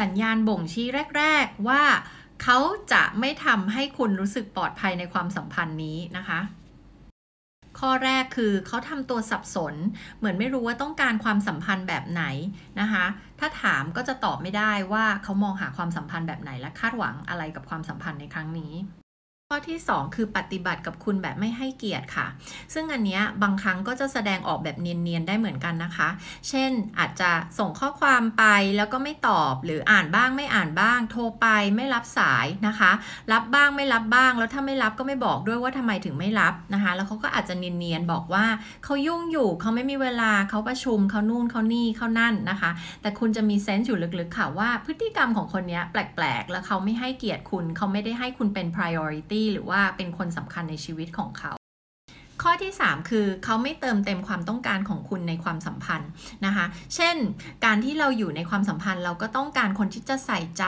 สัญญาณบ่งชี้แรก ๆ ว่าเขาจะไม่ทำให้คุณรู้สึกปลอดภัยในความสัมพันธ์นี้นะคะ ข้อแรกคือเขาทำตัวสับสน เหมือนไม่รู้ว่าต้องการความสัมพันธ์แบบไหนนะคะ ถ้าถามก็จะตอบไม่ได้ว่าเขามองหาความสัมพันธ์แบบไหนและคาดหวังอะไรกับความสัมพันธ์ในครั้งนี้ ข้อที่ 2 คือปฏิบัติกับคุณแบบไม่ให้เกียรติค่ะ ซึ่งอันเนี้ยบางครั้งก็จะแสดงออกแบบเนียนๆได้เหมือนกันนะคะ เช่นอาจจะส่งข้อความไปแล้วก็ไม่ตอบหรืออ่านบ้างไม่อ่านบ้าง โทรไปไม่รับสายนะคะ รับบ้างไม่รับบ้าง แล้วถ้าไม่รับก็ไม่บอกด้วยว่าทำไมถึงไม่รับนะคะ แล้วเขาก็อาจจะเนียนๆบอกว่าเขายุ่งอยู่เขาไม่มีเวลาเขาประชุมเขานู่นเขานี่เขานั่นนะคะ แต่คุณจะมีเซนส์อยู่ลึกๆค่ะว่าพฤติกรรมของคนนี้แปลกๆ แล้วเขาไม่ให้เกียรติคุณเขาไม่ได้ให้คุณเป็น priority หรือว่าเป็นคนสำคัญในชีวิตของเขาข้อที่ 3 คือเขาไม่เติมเต็มความต้องการของคุณในความสัมพันธ์นะคะ เช่น การที่เราอยู่ในความสัมพันธ์ เราก็ต้องการคนที่จะใส่ใจ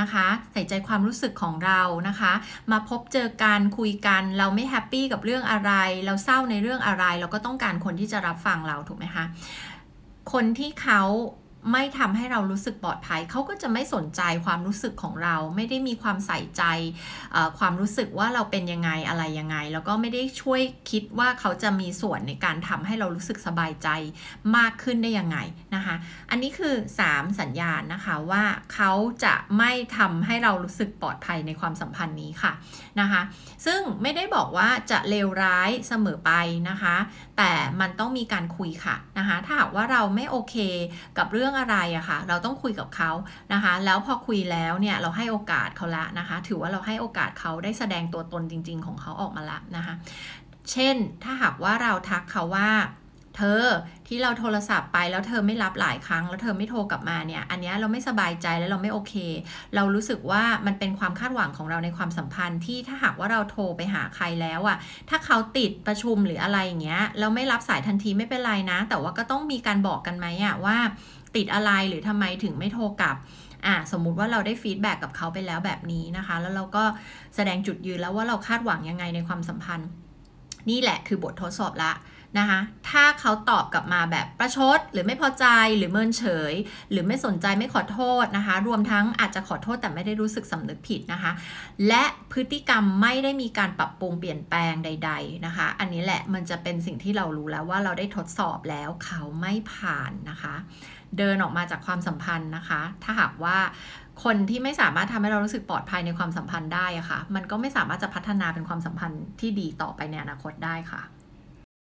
นะคะ ใส่ใจความรู้สึกของเรานะคะ มาพบเจอกันคุยกันเราไม่แฮปปี้กับเรื่องอะไร เราเศร้าในเรื่องอะไร เราก็ต้องการคนที่จะรับฟังเราถูกไหมคะ คนที่เขา ไม่ทำให้เรารู้สึกปลอดภัย เขาก็จะไม่สนใจความรู้สึกของเรา ไม่ได้มีความใส่ใจ ความรู้สึกว่าเราเป็นยังไงอะไรยังไง แล้วก็ไม่ได้ช่วยคิดว่าเขาจะมีส่วนในการทำให้เรารู้สึกสบายใจมากขึ้นได้ยังไงนะคะ อันนี้คือ 3 สัญญาณนะคะว่าเขาจะไม่ทำให้เรารู้สึกปลอดภัยในความสัมพันธ์นี้ค่ะนะคะ ซึ่งไม่ได้บอกว่าจะเลวร้ายเสมอไปนะคะ แต่มันต้องมีการคุยค่ะนะคะ ถ้าหากว่าเราไม่โอเคกับเรื่องรื่องอะไรอะคะ่ะ เราต้องคุยกับเขานะคะ แล้วพอคุยแล้วเนี่ยเราให้โอกาสเขาละนะคะ ถือว่าเราให้โอกาสเขาได้แสดงตัวตนจริง ๆ ของเขาออกมาละนะคะ เช่นถ้าหากว่าเราทักเขาว่า เธอที่เราโทรศัพท์ไปแล้วเธอไม่รับหลายครั้ง แล้วเธอไม่โทรกลับมาเนี่ย อันนี้เราไม่สบายใจแล้วเราไม่โอเค เรารู้สึกว่ามันเป็นความคาดหวังของเราในความสัมพันธ์ที่ถ้าหากว่าเราโทรไปหาใครแล้วอะถ้าเขาติดประชุมหรืออะไรอย่างเงี้ยแล้วไม่รับสายทันทีไม่เป็นไรนะ แต่ว่าก็ต้องมีการบอกกันไหมอะว่า ติดอะไรหรือทำไมถึงไม่โทรกลับอ่าสมมุติว่าเราได้ feedback กับเขาไปแล้วแบบนี้นะคะ แล้วเราก็แสดงจุดยืนแล้วว่าเราคาดหวังยังไงในความสัมพันธ์ นี่แหละคือบททดสอบละ นะคะถ้าเขาตอบกลับมาแบบประชด หรือไม่พอใจหรือเมินเฉย หรือไม่สนใจไม่ขอโทษนะคะ รวมทั้งอาจจะขอโทษแต่ไม่ได้รู้สึกสำนึกผิดนะคะ และพฤติกรรมไม่ได้มีการปรับปรุงเปลี่ยนแปลงใด ๆนะคะ อันนี้แหละมันจะเป็นสิ่งที่เรารู้แล้วว่าเราได้ทดสอบแล้วเขาไม่ผ่านนะคะ เดินออกมาจากความสัมพันธ์นะคะ ถ้าหากว่าคนที่ไม่สามารถทำให้เรารู้สึกปลอดภัยในความสัมพันธ์ได้อะคะ่ะ มันก็ไม่สามารถจะพัฒนาเป็นความสัมพันธ์ที่ดีต่อไปในอนาคตได้ค่ะ